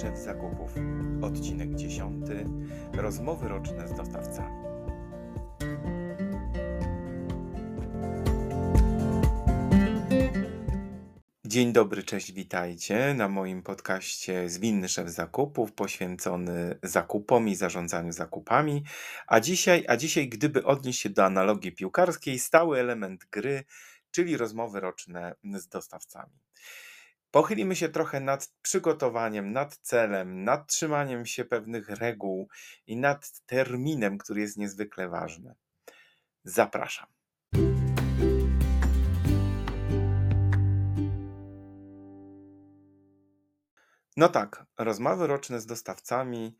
szef zakupów. Odcinek 10. Rozmowy roczne z dostawcami. Dzień dobry, cześć, witajcie na moim podcaście Zwinny Szef Zakupów, poświęcony zakupom i zarządzaniu zakupami. A dzisiaj, a dzisiaj, gdyby odnieść się do analogii piłkarskiej, stały element gry, czyli rozmowy roczne z dostawcami. Pochylimy się trochę nad przygotowaniem, nad celem, nad trzymaniem się pewnych reguł i nad terminem, który jest niezwykle ważny. Zapraszam. No tak, rozmowy roczne z dostawcami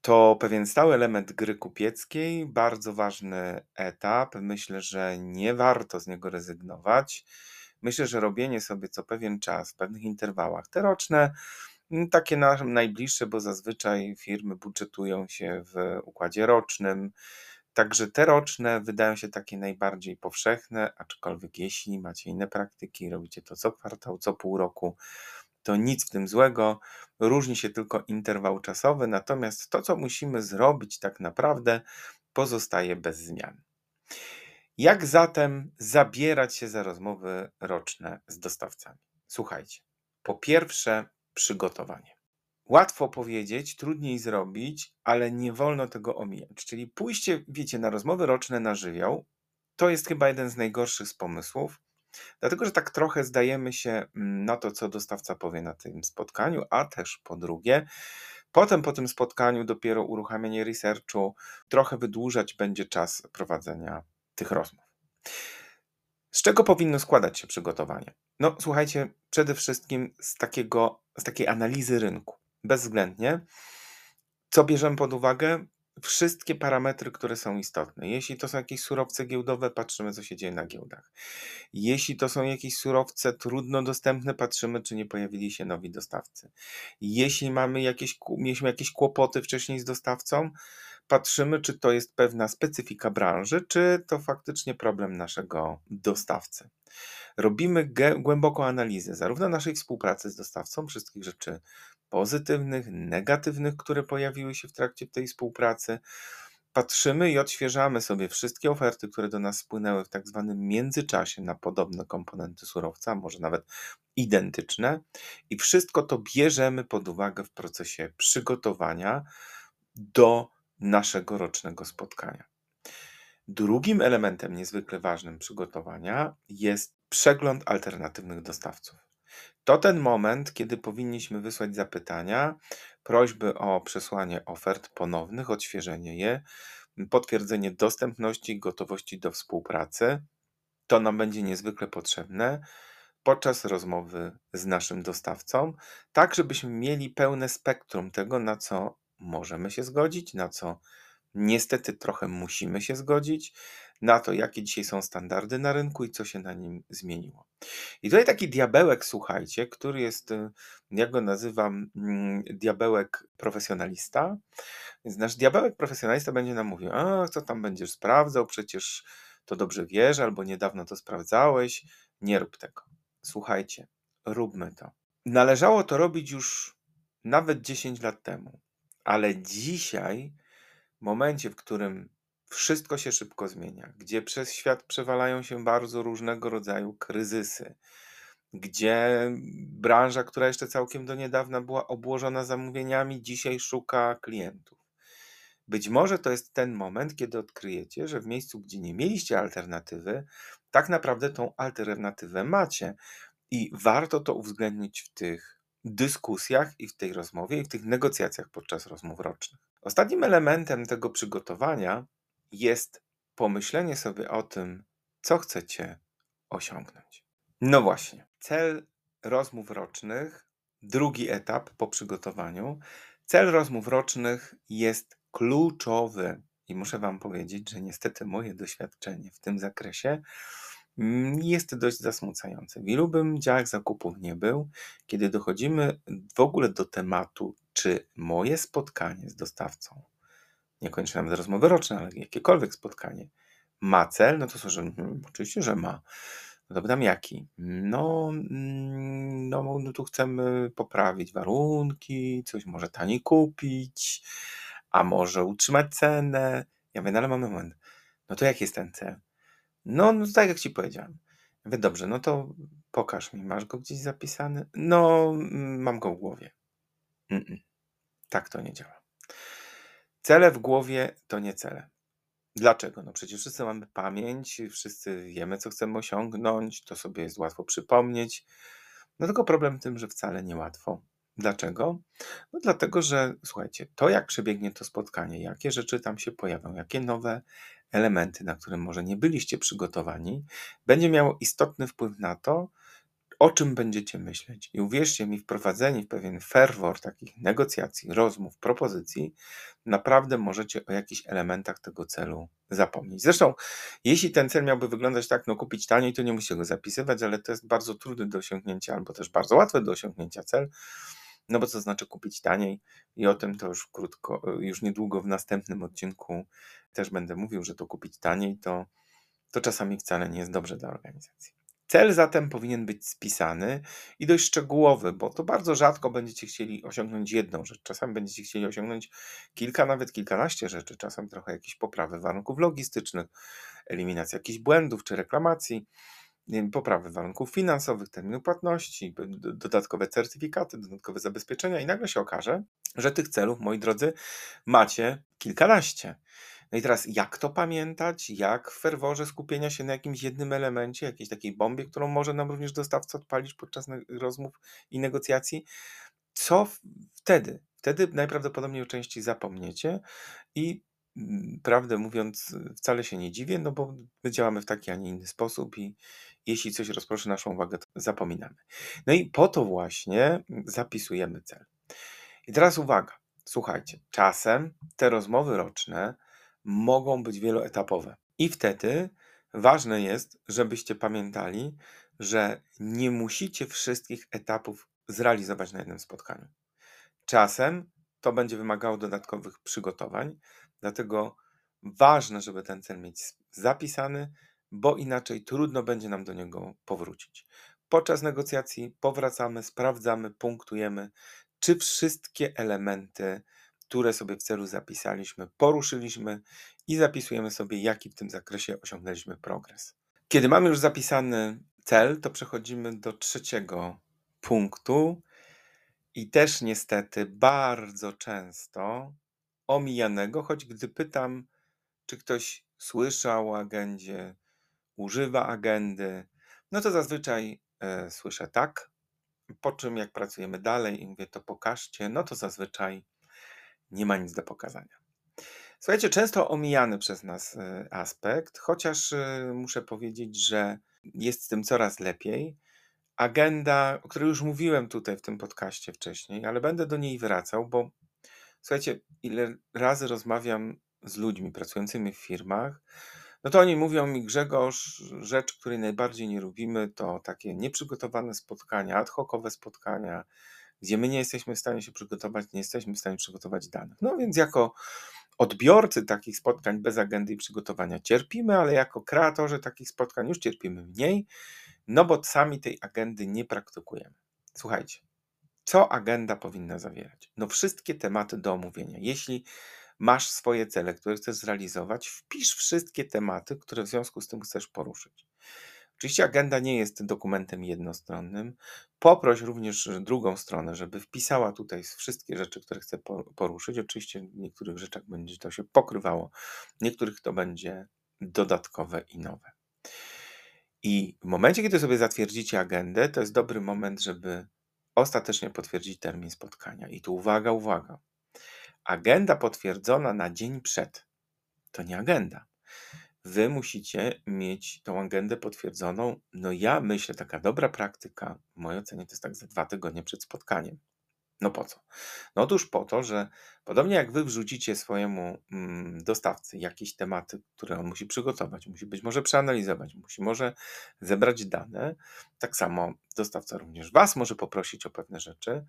to pewien stały element gry kupieckiej, bardzo ważny etap. Myślę, że nie warto z niego rezygnować. Myślę, że robienie sobie co pewien czas, w pewnych interwałach, te roczne, takie na, najbliższe, bo zazwyczaj firmy budżetują się w układzie rocznym. Także te roczne wydają się takie najbardziej powszechne, aczkolwiek jeśli macie inne praktyki, robicie to co kwartał, co pół roku, to nic w tym złego, różni się tylko interwał czasowy, natomiast to, co musimy zrobić tak naprawdę, pozostaje bez zmian. Jak zatem zabierać się za rozmowy roczne z dostawcami? Słuchajcie, po pierwsze, przygotowanie. Łatwo powiedzieć, trudniej zrobić, ale nie wolno tego omijać. Czyli pójście, wiecie, na rozmowy roczne na żywioł, to jest chyba jeden z najgorszych z pomysłów, dlatego że tak trochę zdajemy się mm, na to, co dostawca powie na tym spotkaniu, a też po drugie, potem po tym spotkaniu dopiero uruchamianie researchu trochę wydłużać będzie czas prowadzenia tych rozmów. Z czego powinno składać się przygotowanie? No, słuchajcie, przede wszystkim z, takiego, z takiej analizy rynku. Bezwzględnie. Co bierzemy pod uwagę? Wszystkie parametry, które są istotne. Jeśli to są jakieś surowce giełdowe, patrzymy, co się dzieje na giełdach. Jeśli to są jakieś surowce trudno dostępne, patrzymy, czy nie pojawili się nowi dostawcy. Jeśli mamy jakieś, mieliśmy jakieś kłopoty wcześniej z dostawcą, patrzymy, czy to jest pewna specyfika branży, czy to faktycznie problem naszego dostawcy. Robimy głęboką analizę zarówno naszej współpracy z dostawcą, wszystkich rzeczy pozytywnych, negatywnych, które pojawiły się w trakcie tej współpracy. Patrzymy i odświeżamy sobie wszystkie oferty, które do nas spłynęły w tak zwanym międzyczasie na podobne komponenty surowca, może nawet identyczne, i wszystko to bierzemy pod uwagę w procesie przygotowania do naszego rocznego spotkania. Drugim elementem niezwykle ważnym przygotowania jest przegląd alternatywnych dostawców. To ten moment, kiedy powinniśmy wysłać zapytania, prośby o przesłanie ofert ponownych, odświeżenie je, potwierdzenie dostępności gotowości do współpracy. To nam będzie niezwykle potrzebne podczas rozmowy z naszym dostawcą, tak żebyśmy mieli pełne spektrum tego, na co możemy się zgodzić, na co niestety trochę musimy się zgodzić, na to, jakie dzisiaj są standardy na rynku i co się na nim zmieniło. I tutaj taki diabełek, słuchajcie, który jest, jak go nazywam, mm, diabełek profesjonalista. Więc nasz diabełek profesjonalista będzie nam mówił: A, co tam będziesz sprawdzał? Przecież to dobrze wiesz, albo niedawno to sprawdzałeś. Nie rób tego. Słuchajcie, róbmy to. Należało to robić już nawet 10 lat temu. Ale dzisiaj, w momencie, w którym wszystko się szybko zmienia, gdzie przez świat przewalają się bardzo różnego rodzaju kryzysy, gdzie branża, która jeszcze całkiem do niedawna była obłożona zamówieniami, dzisiaj szuka klientów. Być może to jest ten moment, kiedy odkryjecie, że w miejscu, gdzie nie mieliście alternatywy, tak naprawdę tą alternatywę macie i warto to uwzględnić w tych dyskusjach i w tej rozmowie, i w tych negocjacjach podczas rozmów rocznych. Ostatnim elementem tego przygotowania jest pomyślenie sobie o tym, co chcecie osiągnąć. No właśnie, cel rozmów rocznych, drugi etap po przygotowaniu, cel rozmów rocznych jest kluczowy. I muszę Wam powiedzieć, że niestety moje doświadczenie w tym zakresie jest dość zasmucające. W ilu bym działach zakupów nie był, kiedy dochodzimy w ogóle do tematu, czy moje spotkanie z dostawcą, niekoniecznie nawet rozmowy roczne, ale jakiekolwiek spotkanie, ma cel, no to że hmm, oczywiście, że ma. No to pytam jaki? No, mm, no, no tu chcemy poprawić warunki, coś może taniej kupić, a może utrzymać cenę. Ja mówię, no ale mamy moment. No to jaki jest ten cel? No, no tak jak ci powiedziałem. Mówię, dobrze, no to pokaż mi, masz go gdzieś zapisany? No, mm, mam go w głowie. Mm-mm. Tak to nie działa. Cele w głowie to nie cele. Dlaczego? No przecież wszyscy mamy pamięć, wszyscy wiemy, co chcemy osiągnąć, to sobie jest łatwo przypomnieć. No tylko problem w tym, że wcale nie łatwo. Dlaczego? No dlatego, że słuchajcie, to jak przebiegnie to spotkanie, jakie rzeczy tam się pojawią, jakie nowe elementy, na które może nie byliście przygotowani, będzie miało istotny wpływ na to, o czym będziecie myśleć. I uwierzcie mi, wprowadzenie w pewien ferwor takich negocjacji, rozmów, propozycji, naprawdę możecie o jakichś elementach tego celu zapomnieć. Zresztą, jeśli ten cel miałby wyglądać tak, no kupić taniej, to nie musicie go zapisywać, ale to jest bardzo trudny do osiągnięcia, albo też bardzo łatwy do osiągnięcia cel. No bo co znaczy kupić taniej? I o tym to już krótko, już niedługo w następnym odcinku też będę mówił, że to kupić taniej to, to czasami wcale nie jest dobrze dla organizacji. Cel zatem powinien być spisany i dość szczegółowy, bo to bardzo rzadko będziecie chcieli osiągnąć jedną rzecz. Czasami będziecie chcieli osiągnąć kilka, nawet kilkanaście rzeczy, czasem trochę jakieś poprawy warunków logistycznych, eliminacja jakichś błędów czy reklamacji, poprawy warunków finansowych, terminu płatności, dodatkowe certyfikaty, dodatkowe zabezpieczenia i nagle się okaże, że tych celów, moi drodzy, macie kilkanaście. No i teraz, jak to pamiętać? Jak w ferworze skupienia się na jakimś jednym elemencie, jakiejś takiej bombie, którą może nam również dostawca odpalić podczas rozmów i negocjacji? Co wtedy? Wtedy najprawdopodobniej o części zapomniecie i mm, prawdę mówiąc, wcale się nie dziwię, no bo my działamy w taki, a nie inny sposób i jeśli coś rozproszy naszą uwagę, to zapominamy. No i po to właśnie zapisujemy cel. I teraz uwaga, słuchajcie, czasem te rozmowy roczne mogą być wieloetapowe. I wtedy ważne jest, żebyście pamiętali, że nie musicie wszystkich etapów zrealizować na jednym spotkaniu. Czasem to będzie wymagało dodatkowych przygotowań, dlatego ważne, żeby ten cel mieć zapisany, bo inaczej trudno będzie nam do niego powrócić. Podczas negocjacji powracamy, sprawdzamy, punktujemy, czy wszystkie elementy które sobie w celu zapisaliśmy, poruszyliśmy i zapisujemy sobie, jaki w tym zakresie osiągnęliśmy progres. Kiedy mamy już zapisany cel, to przechodzimy do trzeciego punktu i też niestety bardzo często omijanego, choć gdy pytam, czy ktoś słyszał o agendzie, używa agendy, no to zazwyczaj e, słyszę tak. Po czym jak pracujemy dalej i mówię to pokażcie, no to zazwyczaj nie ma nic do pokazania. Słuchajcie, często omijany przez nas e, aspekt, chociaż e, muszę powiedzieć, że jest z tym coraz lepiej. Agenda, o której już mówiłem tutaj w tym podcaście wcześniej, ale będę do niej wracał, bo słuchajcie, ile razy rozmawiam z ludźmi pracującymi w firmach, no to oni mówią mi, Grzegorz, rzecz, której najbardziej nie lubimy, to takie nieprzygotowane spotkania, ad hocowe spotkania, gdzie my nie jesteśmy w stanie się przygotować, nie jesteśmy w stanie przygotować danych. No więc jako odbiorcy takich spotkań bez agendy i przygotowania cierpimy, ale jako kreatorzy takich spotkań już cierpimy mniej, no bo sami tej agendy nie praktykujemy. Słuchajcie, co agenda powinna zawierać? No wszystkie tematy do omówienia. Jeśli masz swoje cele, które chcesz zrealizować, wpisz wszystkie tematy, które w związku z tym chcesz poruszyć. Oczywiście agenda nie jest dokumentem jednostronnym. Poproś również drugą stronę, żeby wpisała tutaj wszystkie rzeczy, które chcę poruszyć. Oczywiście w niektórych rzeczach będzie to się pokrywało, w niektórych to będzie dodatkowe i nowe. I w momencie, kiedy sobie zatwierdzicie agendę, to jest dobry moment, żeby ostatecznie potwierdzić termin spotkania. I tu uwaga, uwaga. Agenda potwierdzona na dzień przed to nie agenda. Wy musicie mieć tą agendę potwierdzoną. No ja myślę, taka dobra praktyka, w mojej ocenie to jest tak za dwa tygodnie przed spotkaniem. No po co? No otóż po to, że podobnie jak wy wrzucicie swojemu mm, dostawcy jakieś tematy, które on musi przygotować, musi być może przeanalizować, musi może zebrać dane, tak samo dostawca również was może poprosić o pewne rzeczy,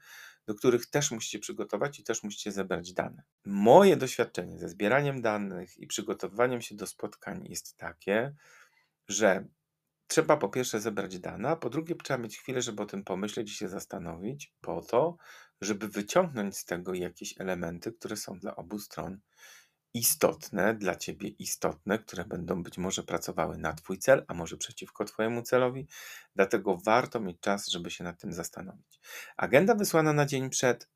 do których też musicie przygotować i też musicie zebrać dane. Moje doświadczenie ze zbieraniem danych i przygotowywaniem się do spotkań jest takie, że trzeba po pierwsze zebrać dane, a po drugie trzeba mieć chwilę, żeby o tym pomyśleć i się zastanowić, po to, żeby wyciągnąć z tego jakieś elementy, które są dla obu stron istotne, dla ciebie istotne, które będą być może pracowały na twój cel, a może przeciwko twojemu celowi. Dlatego warto mieć czas, żeby się nad tym zastanowić. Agenda wysłana na dzień przed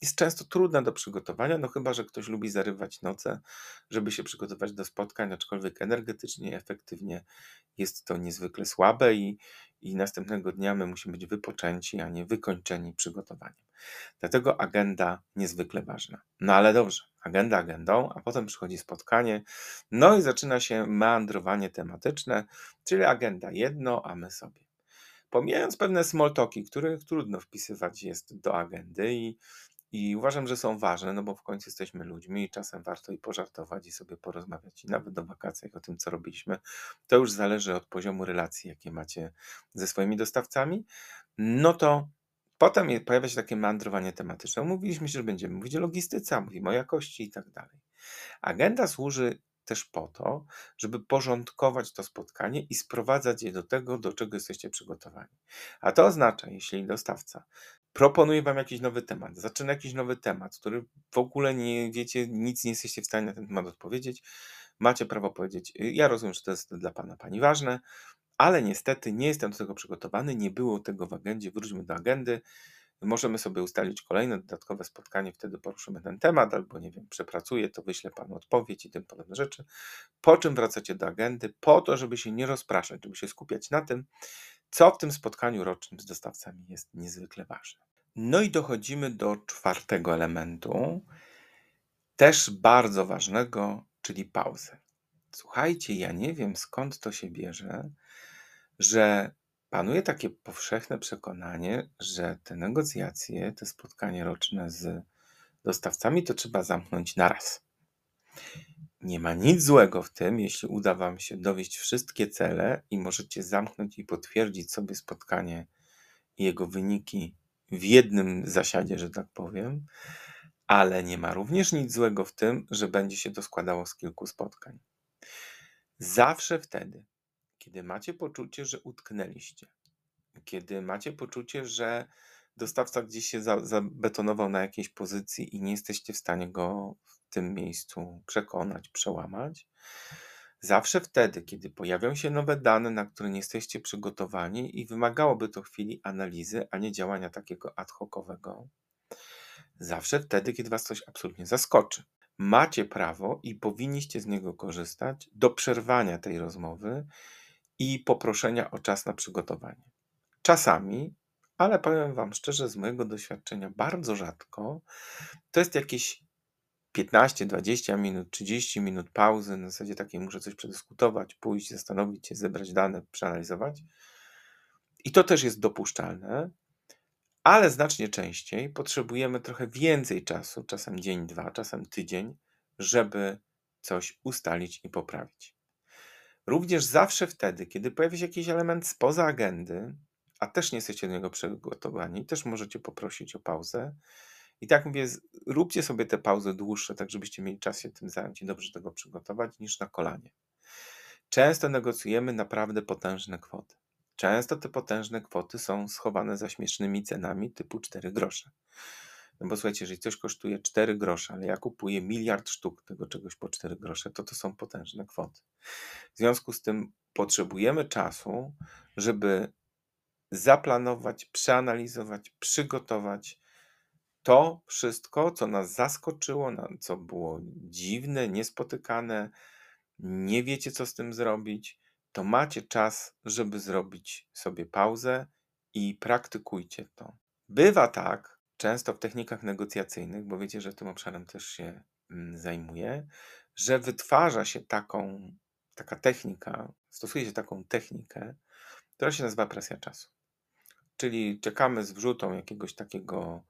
jest często trudna do przygotowania, no chyba, że ktoś lubi zarywać noce, żeby się przygotować do spotkań, aczkolwiek energetycznie, efektywnie jest to niezwykle słabe i, i następnego dnia my musimy być wypoczęci, a nie wykończeni przygotowaniem. Dlatego agenda niezwykle ważna. No ale dobrze, agenda agendą, a potem przychodzi spotkanie, no i zaczyna się meandrowanie tematyczne, czyli agenda jedno, a my sobie. Pomijając pewne smoltoki, których trudno wpisywać jest do agendy i i uważam, że są ważne, no bo w końcu jesteśmy ludźmi i czasem warto i pożartować i sobie porozmawiać. I nawet do wakacjach o tym, co robiliśmy. To już zależy od poziomu relacji, jakie macie ze swoimi dostawcami. No to potem pojawia się takie meandrowanie tematyczne. Mówiliśmy, że będziemy mówić o logistyce, mówimy o jakości i tak dalej. Agenda służy też po to, żeby porządkować to spotkanie i sprowadzać je do tego, do czego jesteście przygotowani. A to oznacza, jeśli dostawca proponuje wam jakiś nowy temat, zaczyna jakiś nowy temat, który w ogóle nie wiecie, nic nie jesteście w stanie na ten temat odpowiedzieć, macie prawo powiedzieć, ja rozumiem, że to jest dla pana, pani ważne, ale niestety nie jestem do tego przygotowany, nie było tego w agendzie, wróćmy do agendy, możemy sobie ustalić kolejne dodatkowe spotkanie, wtedy poruszymy ten temat, albo nie wiem, przepracuję to, wyślę panu odpowiedź i tym podobne rzeczy, po czym wracacie do agendy, po to, żeby się nie rozpraszać, żeby się skupiać na tym, co w tym spotkaniu rocznym z dostawcami jest niezwykle ważne. No i dochodzimy do czwartego elementu, też bardzo ważnego, czyli pauzy. Słuchajcie, ja nie wiem skąd to się bierze, że panuje takie powszechne przekonanie, że te negocjacje, te spotkanie roczne z dostawcami to trzeba zamknąć naraz. Nie ma nic złego w tym, jeśli uda Wam się dowieść wszystkie cele i możecie zamknąć i potwierdzić sobie spotkanie i jego wyniki w jednym zasiadzie, że tak powiem, ale nie ma również nic złego w tym, że będzie się to składało z kilku spotkań. Zawsze wtedy, kiedy macie poczucie, że utknęliście, kiedy macie poczucie, że dostawca gdzieś się zabetonował na jakiejś pozycji i nie jesteście w stanie go w tym miejscu przekonać, przełamać, zawsze wtedy, kiedy pojawią się nowe dane, na które nie jesteście przygotowani i wymagałoby to chwili analizy, a nie działania takiego ad hocowego, zawsze wtedy, kiedy was coś absolutnie zaskoczy. Macie prawo i powinniście z niego korzystać do przerwania tej rozmowy i poproszenia o czas na przygotowanie. Czasami, ale powiem Wam szczerze, z mojego doświadczenia bardzo rzadko, to jest jakieś 15, 20 minut, 30 minut pauzy, na zasadzie takiej muszę coś przedyskutować, pójść, zastanowić się, zebrać dane, przeanalizować. I to też jest dopuszczalne, ale znacznie częściej potrzebujemy trochę więcej czasu, czasem dzień, dwa, czasem tydzień, żeby coś ustalić i poprawić. Również zawsze wtedy, kiedy pojawi się jakiś element spoza agendy, a też nie jesteście do niego przygotowani, też możecie poprosić o pauzę. I tak mówię, róbcie sobie te pauzy dłuższe, tak żebyście mieli czas się tym zająć i dobrze tego przygotować, niż na kolanie. Często negocjujemy naprawdę potężne kwoty. Często te potężne kwoty są schowane za śmiesznymi cenami typu 4 grosze. No bo słuchajcie, jeżeli coś kosztuje 4 grosze, ale ja kupuję miliard sztuk tego czegoś po 4 grosze, to to są potężne kwoty. W związku z tym potrzebujemy czasu, żeby zaplanować, przeanalizować, przygotować to wszystko, co nas zaskoczyło, co było dziwne, niespotykane, nie wiecie, co z tym zrobić, to macie czas, żeby zrobić sobie pauzę i praktykujcie to. Bywa tak, często w technikach negocjacyjnych, bo wiecie, że tym obszarem też się mm, zajmuję, że wytwarza się taką, taka technika, stosuje się taką technikę, która się nazywa presja czasu. Czyli czekamy z wrzutą jakiegoś takiego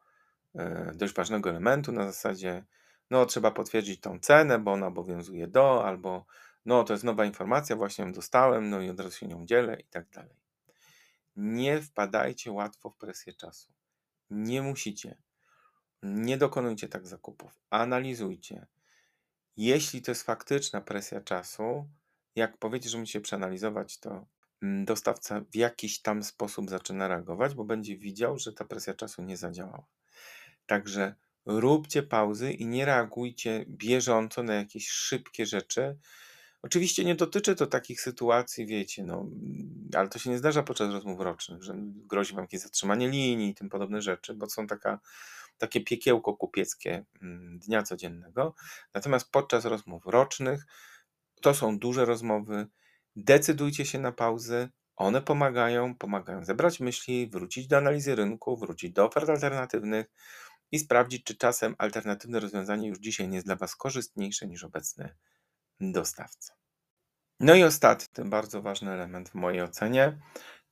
e, dość ważnego elementu na zasadzie, no trzeba potwierdzić tą cenę, bo ona obowiązuje do, albo no to jest nowa informacja, właśnie ją dostałem, no i od razu się nią dzielę i tak dalej. Nie wpadajcie łatwo w presję czasu. Nie musicie. Nie dokonujcie tak zakupów. Analizujcie. Jeśli to jest faktyczna presja czasu, jak powiecie, że musicie przeanalizować, to mm, dostawca w jakiś tam sposób zaczyna reagować, bo będzie widział, że ta presja czasu nie zadziałała. Także róbcie pauzy i nie reagujcie bieżąco na jakieś szybkie rzeczy. Oczywiście nie dotyczy to takich sytuacji, wiecie, no, ale to się nie zdarza podczas rozmów rocznych, że grozi wam jakieś zatrzymanie linii i tym podobne rzeczy, bo są taka, takie piekiełko kupieckie mm, dnia codziennego. Natomiast podczas rozmów rocznych to są duże rozmowy. Decydujcie się na pauzy. One pomagają, pomagają zebrać myśli, wrócić do analizy rynku, wrócić do ofert alternatywnych i sprawdzić, czy czasem alternatywne rozwiązanie już dzisiaj nie jest dla Was korzystniejsze niż obecny dostawca. No i ostatni, bardzo ważny element w mojej ocenie,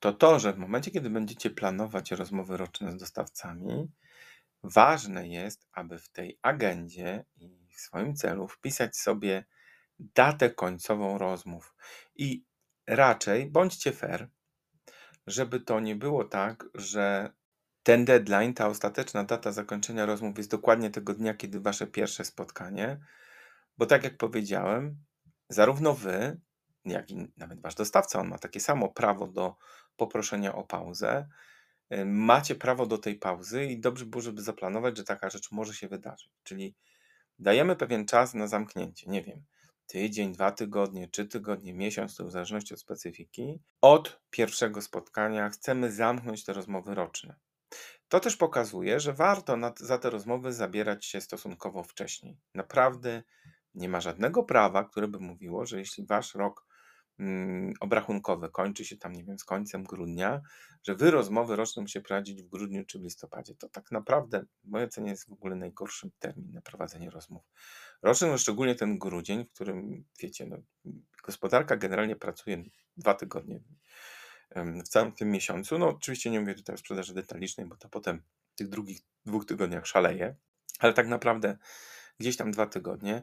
to to, że w momencie, kiedy będziecie planować rozmowy roczne z dostawcami, ważne jest, aby w tej agendzie i w swoim celu wpisać sobie datę końcową rozmów. I raczej bądźcie fair, żeby to nie było tak, że ten deadline, ta ostateczna data zakończenia rozmów jest dokładnie tego dnia, kiedy wasze pierwsze spotkanie, bo tak jak powiedziałem, zarówno wy, jak i nawet wasz dostawca, on ma takie samo prawo do poproszenia o pauzę. Y, macie prawo do tej pauzy i dobrze było, żeby zaplanować, że taka rzecz może się wydarzyć. Czyli dajemy pewien czas na zamknięcie, nie wiem, tydzień, dwa tygodnie, trzy tygodnie, miesiąc, to w zależności od specyfiki. Od pierwszego spotkania chcemy zamknąć te rozmowy roczne. To też pokazuje, że warto za te rozmowy zabierać się stosunkowo wcześniej. Naprawdę nie ma żadnego prawa, które by mówiło, że jeśli wasz rok mm, obrachunkowy kończy się tam, nie wiem, z końcem grudnia, że wy rozmowy roczne musicie prowadzić w grudniu czy w listopadzie. To tak naprawdę, w mojej ocenie, jest w ogóle najgorszy termin na prowadzenie rozmów rocznych, no szczególnie ten grudzień, w którym, wiecie, no, gospodarka generalnie pracuje dwa tygodnie w całym tym miesiącu. No oczywiście nie mówię tutaj o sprzedaży detalicznej, bo to potem w tych drugich dwóch tygodniach szaleje, ale tak naprawdę gdzieś tam dwa tygodnie.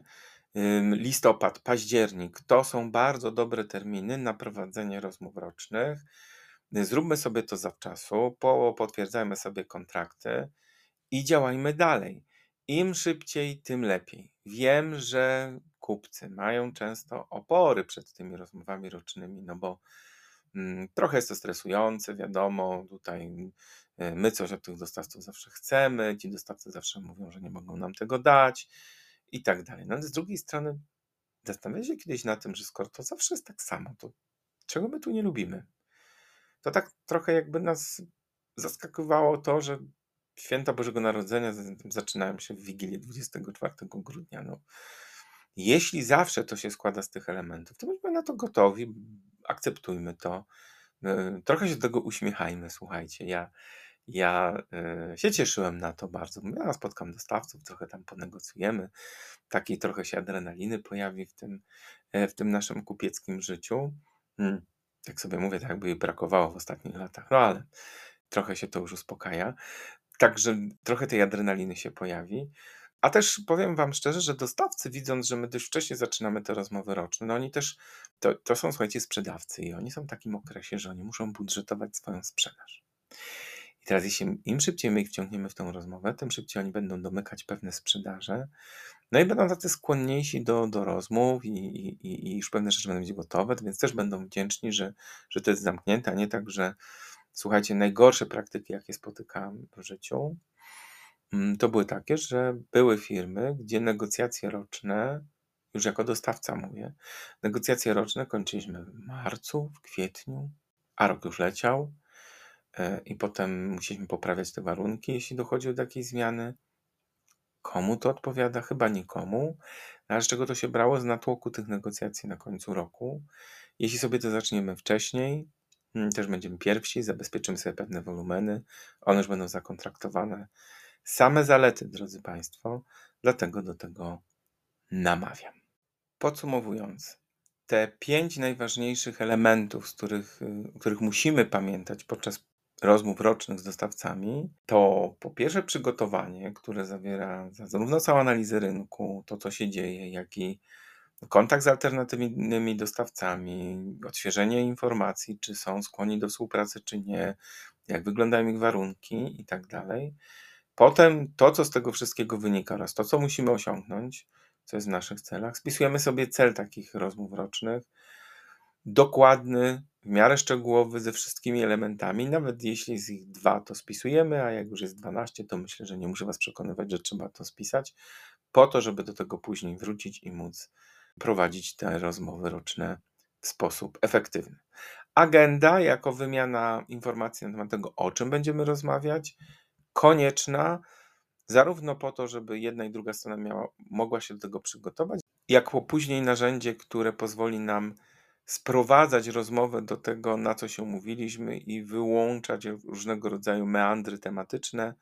Listopad, październik to są bardzo dobre terminy na prowadzenie rozmów rocznych. Zróbmy sobie to zawczasu, potwierdzajmy sobie kontrakty i działajmy dalej. Im szybciej, tym lepiej. Wiem, że kupcy mają często opory przed tymi rozmowami rocznymi, no bo Mm, trochę jest to stresujące, wiadomo, tutaj e, my coś od tych dostawców zawsze chcemy, ci dostawcy zawsze mówią, że nie mogą nam tego dać i tak dalej. No ale z drugiej strony zastanawiam się kiedyś na tym, że skoro to zawsze jest tak samo, to czego my tu nie lubimy? To tak trochę jakby nas zaskakiwało to, że święta Bożego Narodzenia zaczynają się w Wigilię 24 grudnia. No, jeśli zawsze to się składa z tych elementów, to bądźmy na to gotowi, akceptujmy to. E, trochę się do tego uśmiechajmy, słuchajcie. Ja, ja e, się cieszyłem na to bardzo. Ja spotkam dostawców, trochę tam ponegocjujemy. Takiej trochę się adrenaliny pojawi w tym, e, w tym naszym kupieckim życiu. Hmm, tak sobie mówię, tak jakby jej brakowało w ostatnich latach, no ale trochę się to już uspokaja. Także trochę tej adrenaliny się pojawi. A też powiem Wam szczerze, że dostawcy, widząc, że my dość wcześnie zaczynamy te rozmowy roczne, no oni też, to, to są słuchajcie, sprzedawcy i oni są w takim okresie, że oni muszą budżetować swoją sprzedaż. I teraz, jeśli im szybciej my ich wciągniemy w tą rozmowę, tym szybciej oni będą domykać pewne sprzedaże, no i będą tacy skłonniejsi do, do rozmów i, i, i już pewne rzeczy będą być gotowe, więc też będą wdzięczni, że, że to jest zamknięte, a nie tak, że słuchajcie, najgorsze praktyki, jakie spotykam w życiu, Mm, to były takie, że były firmy, gdzie negocjacje roczne, już jako dostawca mówię, negocjacje roczne kończyliśmy w marcu, w kwietniu, a rok już leciał i potem musieliśmy poprawiać te warunki, jeśli dochodzi do takiej zmiany. Komu to odpowiada? Chyba nikomu. A z czego to się brało? Z natłoku tych negocjacji na końcu roku. Jeśli sobie to zaczniemy wcześniej, mm, też będziemy pierwsi, zabezpieczymy sobie pewne wolumeny, one już będą zakontraktowane Same zalety, drodzy Państwo, dlatego do tego namawiam. Podsumowując, te pięć najważniejszych elementów, z których, y, których musimy pamiętać podczas rozmów rocznych z dostawcami, to po pierwsze przygotowanie, które zawiera zarówno całą analizę rynku, to co się dzieje, jak i kontakt z alternatywnymi dostawcami, odświeżenie informacji, czy są skłonni do współpracy, czy nie, jak wyglądają ich warunki i tak dalej. Potem to, co z tego wszystkiego wynika oraz to, co musimy osiągnąć, co jest w naszych celach, spisujemy sobie cel takich rozmów rocznych, dokładny, w miarę szczegółowy ze wszystkimi elementami. Nawet jeśli jest ich dwa, to spisujemy, a jak już jest 12, to myślę, że nie muszę Was przekonywać, że trzeba to spisać, po to, żeby do tego później wrócić i móc prowadzić te rozmowy roczne w sposób efektywny. Agenda jako wymiana informacji na temat tego, o czym będziemy rozmawiać, konieczna zarówno po to, żeby jedna i druga strona miała, mogła się do tego przygotować, jako później narzędzie, które pozwoli nam sprowadzać rozmowę do tego, na co się umówiliśmy i wyłączać różnego rodzaju meandry tematyczne,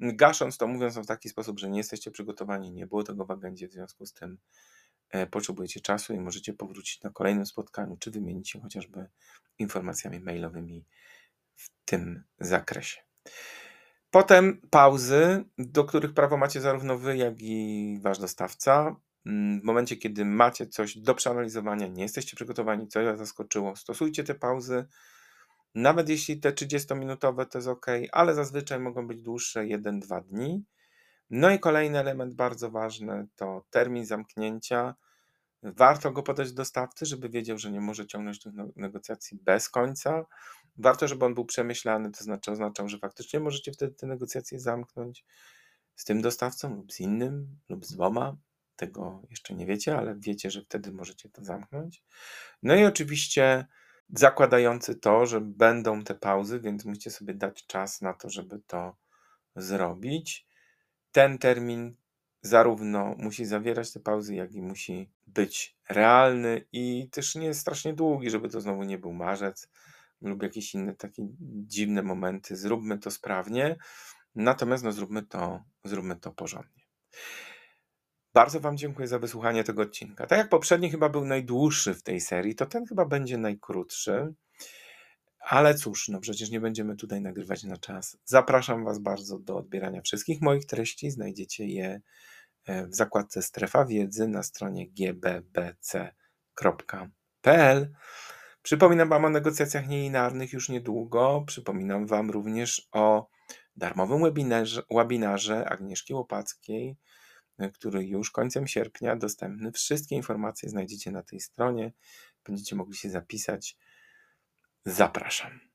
gasząc to, mówiąc w taki sposób, że nie jesteście przygotowani, nie było tego w agendzie, w związku z tym e, potrzebujecie czasu i możecie powrócić na kolejnym spotkaniu, czy wymienić się chociażby informacjami mailowymi w tym zakresie. Potem pauzy, do których prawo macie zarówno wy, jak i wasz dostawca. Mm, w momencie, kiedy macie coś do przeanalizowania, nie jesteście przygotowani, co was zaskoczyło, stosujcie te pauzy. Nawet jeśli te 30-minutowe to jest ok, ale zazwyczaj mogą być dłuższe 1-2 dni. No i kolejny element bardzo ważny to termin zamknięcia. Warto go podać dostawcy, żeby wiedział, że nie może ciągnąć tych negocjacji bez końca. Warto, żeby on był przemyślany, to znaczy oznaczał, że faktycznie możecie wtedy te negocjacje zamknąć z tym dostawcą lub z innym, lub z dwoma. Tego jeszcze nie wiecie, ale wiecie, że wtedy możecie to zamknąć. No i oczywiście zakładający to, że będą te pauzy, więc musicie sobie dać czas na to, żeby to zrobić. Ten termin zarówno musi zawierać te pauzy, jak i musi być realny i też nie jest strasznie długi, żeby to znowu nie był marzec lub jakieś inne takie dziwne momenty. Zróbmy to sprawnie, natomiast no zróbmy to, zróbmy to porządnie. Bardzo Wam dziękuję za wysłuchanie tego odcinka. Tak jak poprzedni chyba był najdłuższy w tej serii, to ten chyba będzie najkrótszy. Ale cóż, no przecież nie będziemy tutaj nagrywać na czas. Zapraszam Was bardzo do odbierania wszystkich moich treści. Znajdziecie je e, w zakładce Strefa Wiedzy na stronie gbbc.pl. Przypominam Wam o negocjacjach nielinearnych już niedługo. Przypominam Wam również o darmowym webinarze, webinarze Agnieszki Łopackiej, który już końcem sierpnia dostępny. Wszystkie informacje znajdziecie na tej stronie. Będziecie mogli się zapisać. Zapraszam.